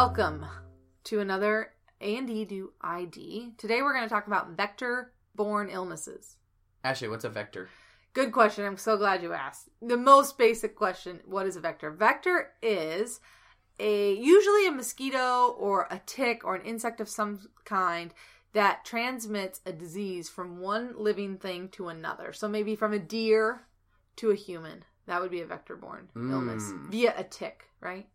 Welcome to another A&D do ID. Today we're going to talk about vector-borne illnesses. Ashley, what's a vector? Good question. I'm so glad you asked. The most basic question, what is a vector? Vector is a usually a mosquito or a tick or an insect of some kind that transmits a disease from one living thing to another. So maybe from a deer to a human. That would be a vector-borne illness Mm. via a tick, right?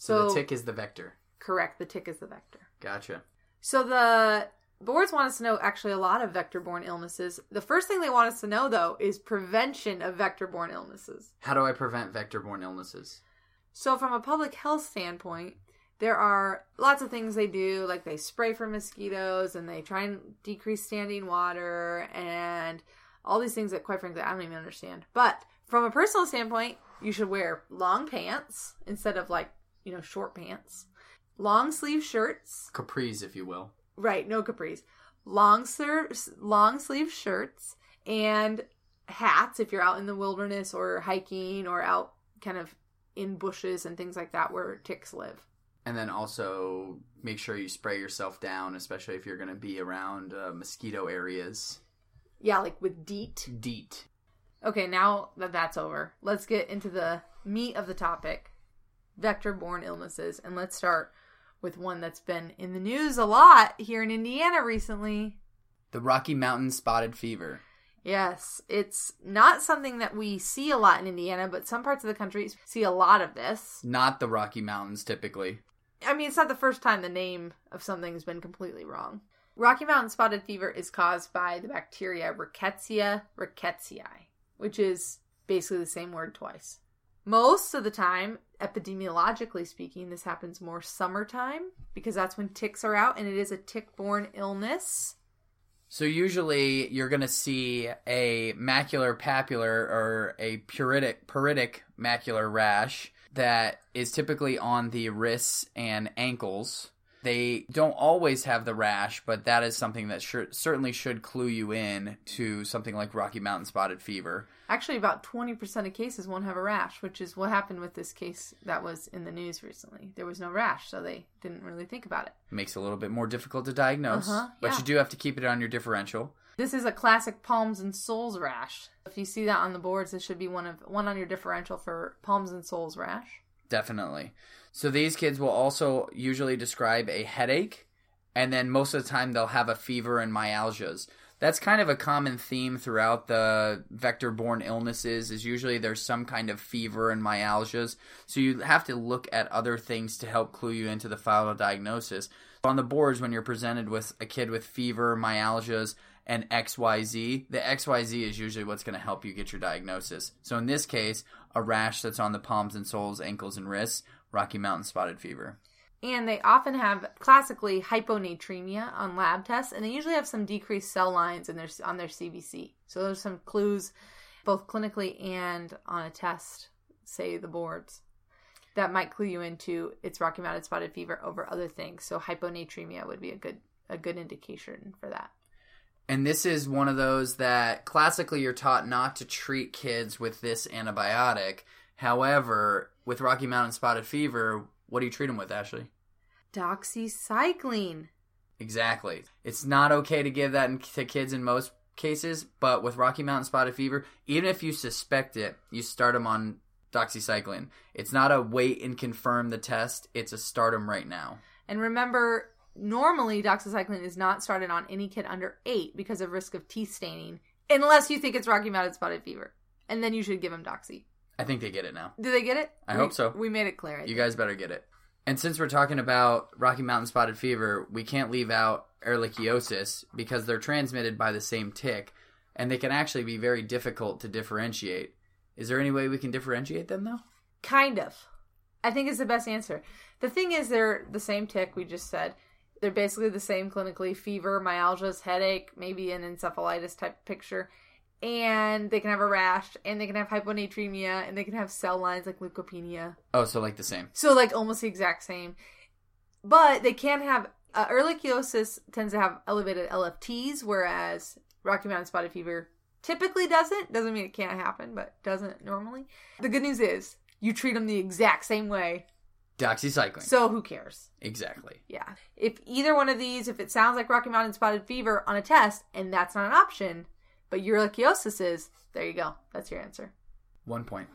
So, So- the tick is the vector. Correct. The tick is the vector. Gotcha. So the boards want us to know actually a lot of vector-borne illnesses. The first thing they want us to know though is prevention of vector-borne illnesses. How do I prevent vector-borne illnesses? So from a public health standpoint, there are lots of things they do like they spray for mosquitoes and they try and decrease standing water and all these things that quite frankly I don't even understand. But from a personal standpoint, you should wear long pants instead of like, you know, short pants. Long sleeve shirts, Capris, if you will. Right, no capris. Long sir, long sleeve shirts and hats if you're out in the wilderness or hiking or out kind of in bushes and things like that where ticks live. And then also make sure you spray yourself down, especially if you're going to be around uh, mosquito areas. Yeah, like with DEET. DEET. Okay, now that that's over, let's get into the meat of the topic vector-borne illnesses and let's start with one that's been in the news a lot here in Indiana recently. The Rocky Mountain Spotted Fever. Yes, it's not something that we see a lot in Indiana, but some parts of the country see a lot of this. Not the Rocky Mountains, typically. I mean, it's not the first time the name of something has been completely wrong. Rocky Mountain spotted fever is caused by the bacteria Rickettsia rickettsii, which is basically the same word twice. Most of the time, epidemiologically speaking, this happens more summertime because that's when ticks are out and it is a tick borne illness. So usually you're going to see a macular papular or a puritic puritic macular rash that is typically on the wrists and ankles. They don't always have the rash, but that is something that should, certainly should clue you in to something like Rocky Mountain spotted fever. Actually, about 20% of cases won't have a rash, which is what happened with this case that was in the news recently. There was no rash, so they didn't really think about it. Makes it a little bit more difficult to diagnose, Uh-huh, but you do have to keep it on your differential. This is a classic palms and soles rash. If you see that on the boards, this should be one of one on your differential for palms and soles rash. Definitely. So these kids will also usually describe a headache, and then most of the time they'll have a fever and myalgias. That's kind of a common theme throughout the vector-borne illnesses. Is usually there's some kind of fever and myalgias. So you have to look at other things to help clue you into the final diagnosis. On the boards, when you're presented with a kid with fever, myalgias, and XYZ, the XYZ is usually what's going to help you get your diagnosis. So in this case, a rash that's on the palms and soles, ankles, and wrists, Rocky Mountain spotted fever. And they often have classically hyponatremia on lab tests, and they usually have some decreased cell lines in their on their CBC. So there's some clues, both clinically and on a test, say the boards, that might clue you into it's Rocky Mountain spotted fever over other things. So hyponatremia would be a good a good indication for that. And this is one of those that classically you're taught not to treat kids with this antibiotic. However, with Rocky Mountain spotted fever, what do you treat them with, Ashley? Doxycycline. Exactly. It's not okay to give that in- to kids in most cases, but with Rocky Mountain spotted fever, even if you suspect it, you start them on doxycycline. It's not a wait and confirm the test, it's a start them right now. And remember, normally doxycycline is not started on any kid under eight because of risk of teeth staining, unless you think it's Rocky Mountain spotted fever. And then you should give them doxy. I think they get it now. Do they get it? I We- hope so. We made it clear. I You think. guys better get it. And since we're talking about Rocky Mountain spotted fever, we can't leave out ehrlichiosis because they're transmitted by the same tick and they can actually be very difficult to differentiate. Is there any way we can differentiate them though? Kind of. I think it's the best answer. The thing is, they're the same tick we just said. They're basically the same clinically fever, myalgias, headache, maybe an encephalitis type picture. And they can have a rash, and they can have hyponatremia, and they can have cell lines like leukopenia. Oh, so like the same. So like almost the exact same. But they can have uh, ehrlichiosis tends to have elevated LFTs, whereas Rocky Mountain spotted fever typically doesn't. Doesn't mean it can't happen, but doesn't normally. The good news is you treat them the exact same way Doxycycline. So who cares? exactly. Yeah. If either one of these, if it sounds like Rocky Mountain spotted fever on a test and that's not an option, but ehrlichiosis is, there you go. That's your answer. One point.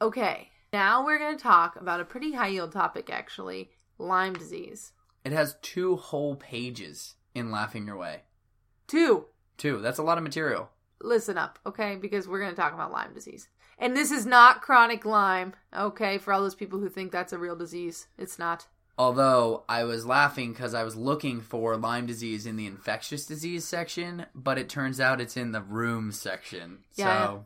Okay. Now we're going to talk about a pretty high yield topic, actually Lyme disease. It has two whole pages in Laughing Your Way. Two, Two. That's a lot of material. listen up, okay? Because we're going to talk about Lyme disease. And this is not chronic Lyme, okay? For all those people who think that's a real disease, it's not. Although I was laughing because I was looking for Lyme disease in the infectious disease section, but it turns out it's in the rheum section. Yeah. So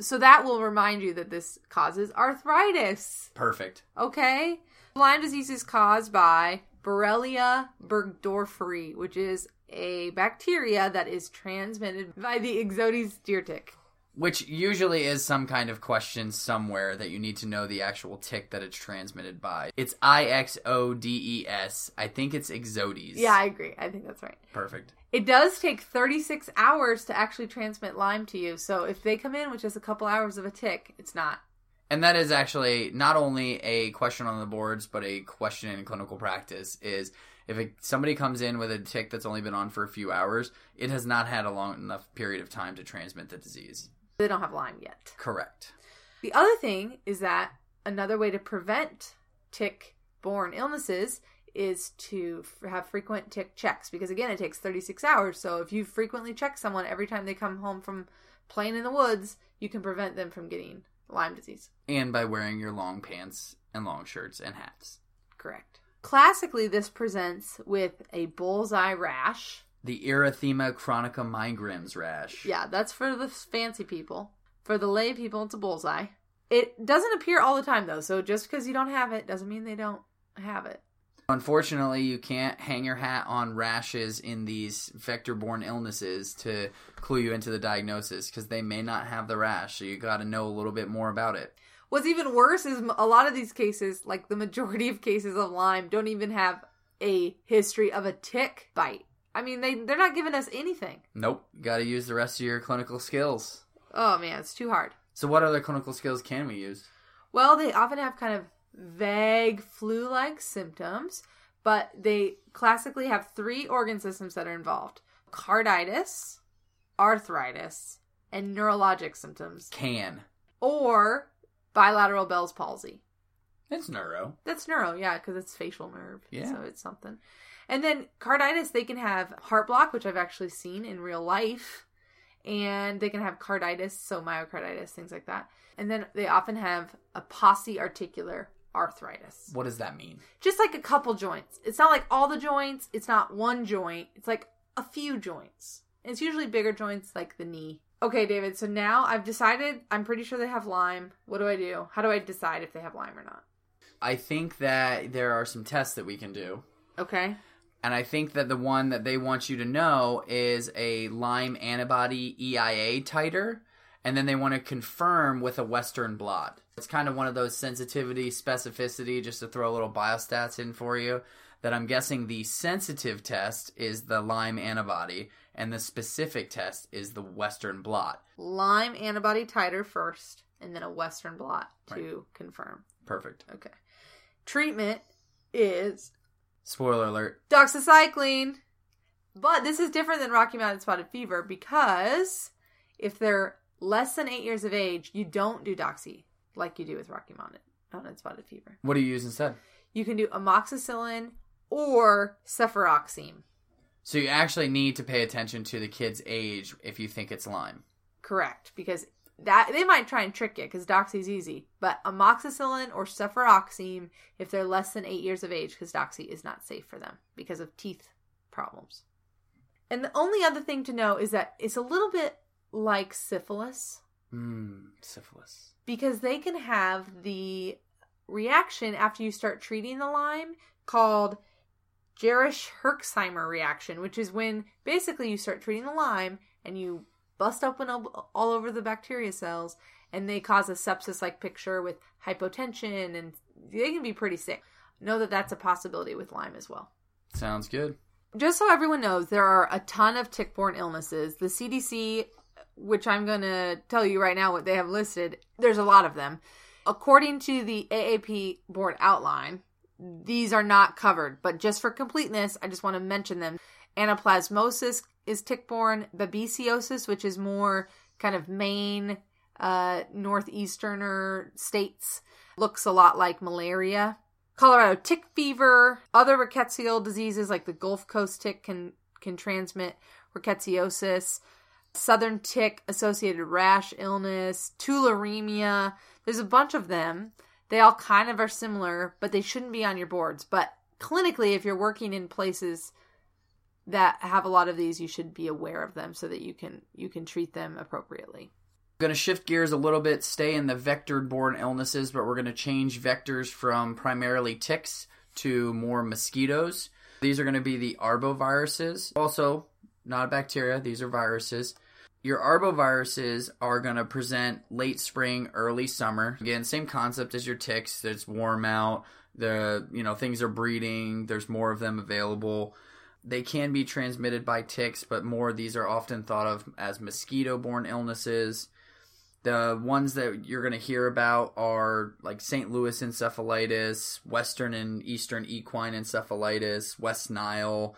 So that will remind you that this causes arthritis. perfect. Okay. Lyme disease is caused by Borrelia burgdorferi, which is a bacteria that is transmitted by the Ixodes deer tick. Which usually is some kind of question somewhere that you need to know the actual tick that it's transmitted by. It's I X O D E S. I think it's Exodes. Yeah, I agree. I think that's right. Perfect. It does take 36 hours to actually transmit Lyme to you. So if they come in with just a couple hours of a tick, it's not. And that is actually not only a question on the boards, but a question in clinical practice is if it, somebody comes in with a tick that's only been on for a few hours, it has not had a long enough period of time to transmit the disease. They don't have Lyme yet. Correct. The other thing is that another way to prevent tick borne illnesses is to f- have frequent tick checks because, again, it takes 36 hours. So if you frequently check someone every time they come home from playing in the woods, you can prevent them from getting Lyme disease. And by wearing your long pants and long shirts and hats. Correct. Classically, this presents with a bullseye rash. The erythema chronicum migrans rash. Yeah, that's for the fancy people. For the lay people, it's a bullseye. It doesn't appear all the time, though. So just because you don't have it doesn't mean they don't have it. Unfortunately, you can't hang your hat on rashes in these vector borne illnesses to clue you into the diagnosis because they may not have the rash. So you got to know a little bit more about it. What's even worse is a lot of these cases, like the majority of cases of Lyme, don't even have a history of a tick bite. I mean, they they're not giving us anything. Nope. Got to use the rest of your clinical skills. Oh man, it's too hard. So, what other clinical skills can we use? Well, they often have kind of vague flu-like symptoms, but they classically have three organ systems that are involved: carditis, arthritis, and neurologic symptoms, Can. or bilateral Bell's palsy. It's neuro. That's neuro, yeah, because it's facial nerve. Yeah. So it's something. And then carditis, they can have heart block, which I've actually seen in real life. And they can have carditis, so myocarditis, things like that. And then they often have a pauciarticular arthritis. What does that mean? Just like a couple joints. It's not like all the joints, it's not one joint. It's like a few joints. It's usually bigger joints like the knee. Okay, David, so now I've decided I'm pretty sure they have Lyme. What do I do? How do I decide if they have Lyme or not? I think that there are some tests that we can do. Okay. And I think that the one that they want you to know is a Lyme antibody EIA titer. And then they want to confirm with a Western blot. It's kind of one of those sensitivity, specificity, just to throw a little biostats in for you. That I'm guessing the sensitive test is the Lyme antibody, and the specific test is the Western blot. Lyme antibody titer first, and then a Western blot to confirm. Perfect. Okay. Treatment is Spoiler alert. doxycycline. But this is different than Rocky Mountain Spotted Fever because if they're less than eight years of age, you don't do doxy like you do with Rocky Mountain, Mountain Spotted Fever. What do you use instead? You can do amoxicillin or cefuroxime. So you actually need to pay attention to the kid's age if you think it's Lyme. Correct, because that they might try and trick you because doxy's easy, but amoxicillin or cefuroxime if they're less than eight years of age, because doxy is not safe for them because of teeth problems. And the only other thing to know is that it's a little bit like syphilis Mmm, syphilis. because they can have the reaction after you start treating the Lyme called Jarisch Herxheimer reaction, which is when basically you start treating the Lyme and you bust open all all over the bacteria cells and they cause a sepsis like picture with hypotension and they can be pretty sick. Know that that's a possibility with Lyme as well. Sounds good. Just so everyone knows, there are a ton of tick borne illnesses. The CDC, which I'm going to tell you right now what they have listed, there's a lot of them. according to the AAP board outline, these are not covered, but just for completeness, I just want to mention them. Anaplasmosis is tick-borne, babesiosis, which is more kind of Maine, uh, northeasterner states, looks a lot like malaria. Colorado tick fever, other rickettsial diseases like the Gulf Coast tick can can transmit rickettsiosis, southern tick associated rash illness, tularemia. There's a bunch of them. They all kind of are similar, but they shouldn't be on your boards. But clinically, if you're working in places that have a lot of these, you should be aware of them so that you can you can treat them appropriately. I'm going to shift gears a little bit, stay in the vector borne illnesses, but we're going to change vectors from primarily ticks to more mosquitoes. These are going to be the arboviruses. Also, not bacteria, these are viruses. Your arboviruses are going to present late spring, early summer. Again, same concept as your ticks. It's warm out. The you know things are breeding. There's more of them available. They can be transmitted by ticks, but more these are often thought of as mosquito-borne illnesses. The ones that you're going to hear about are like St. Louis encephalitis, Western and Eastern equine encephalitis, West Nile,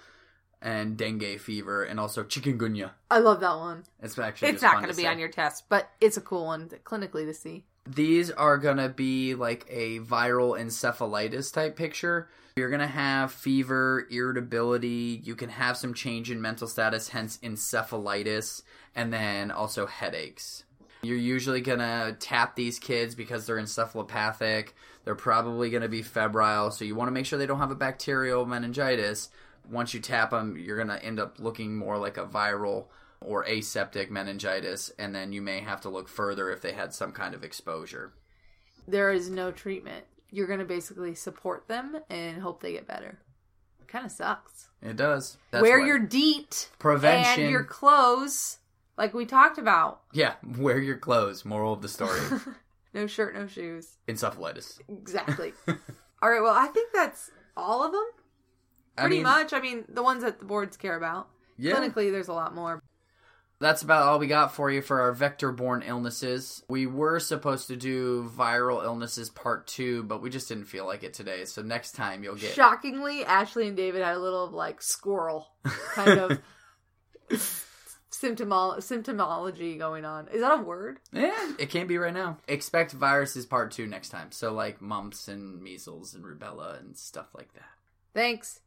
and dengue fever, and also chikungunya. I love that one. It's actually It's just not going to be say. on your test, but it's a cool one to- clinically to see. These are gonna be like a viral encephalitis type picture. You're gonna have fever, irritability. You can have some change in mental status, hence encephalitis, and then also headaches. You're usually gonna tap these kids because they're encephalopathic. They're probably gonna be febrile, so you want to make sure they don't have a bacterial meningitis. Once you tap them, you're gonna end up looking more like a viral or aseptic meningitis, and then you may have to look further if they had some kind of exposure. There is no treatment. You're going to basically support them and hope they get better. Kind of sucks. It does. That's Wear your DEET prevention. and your clothes, like we talked about. yeah, wear your clothes. Moral of the story: No shirt, no shoes. encephalitis. Exactly. all right. Well, I think that's all of them. I Pretty mean, much. I mean, the ones that the boards care about. Yeah, Clinically, there's a lot more. That's about all we got for you for our vector-borne illnesses. We were supposed to do viral illnesses part two, but we just didn't feel like it today. So next time you'll get Shockingly, Ashley and David had a little like squirrel kind of symptomol- symptomology going on. Is that a word? Yeah, it can be right now. Expect viruses part two next time. So like mumps and measles and rubella and stuff like that. Thanks.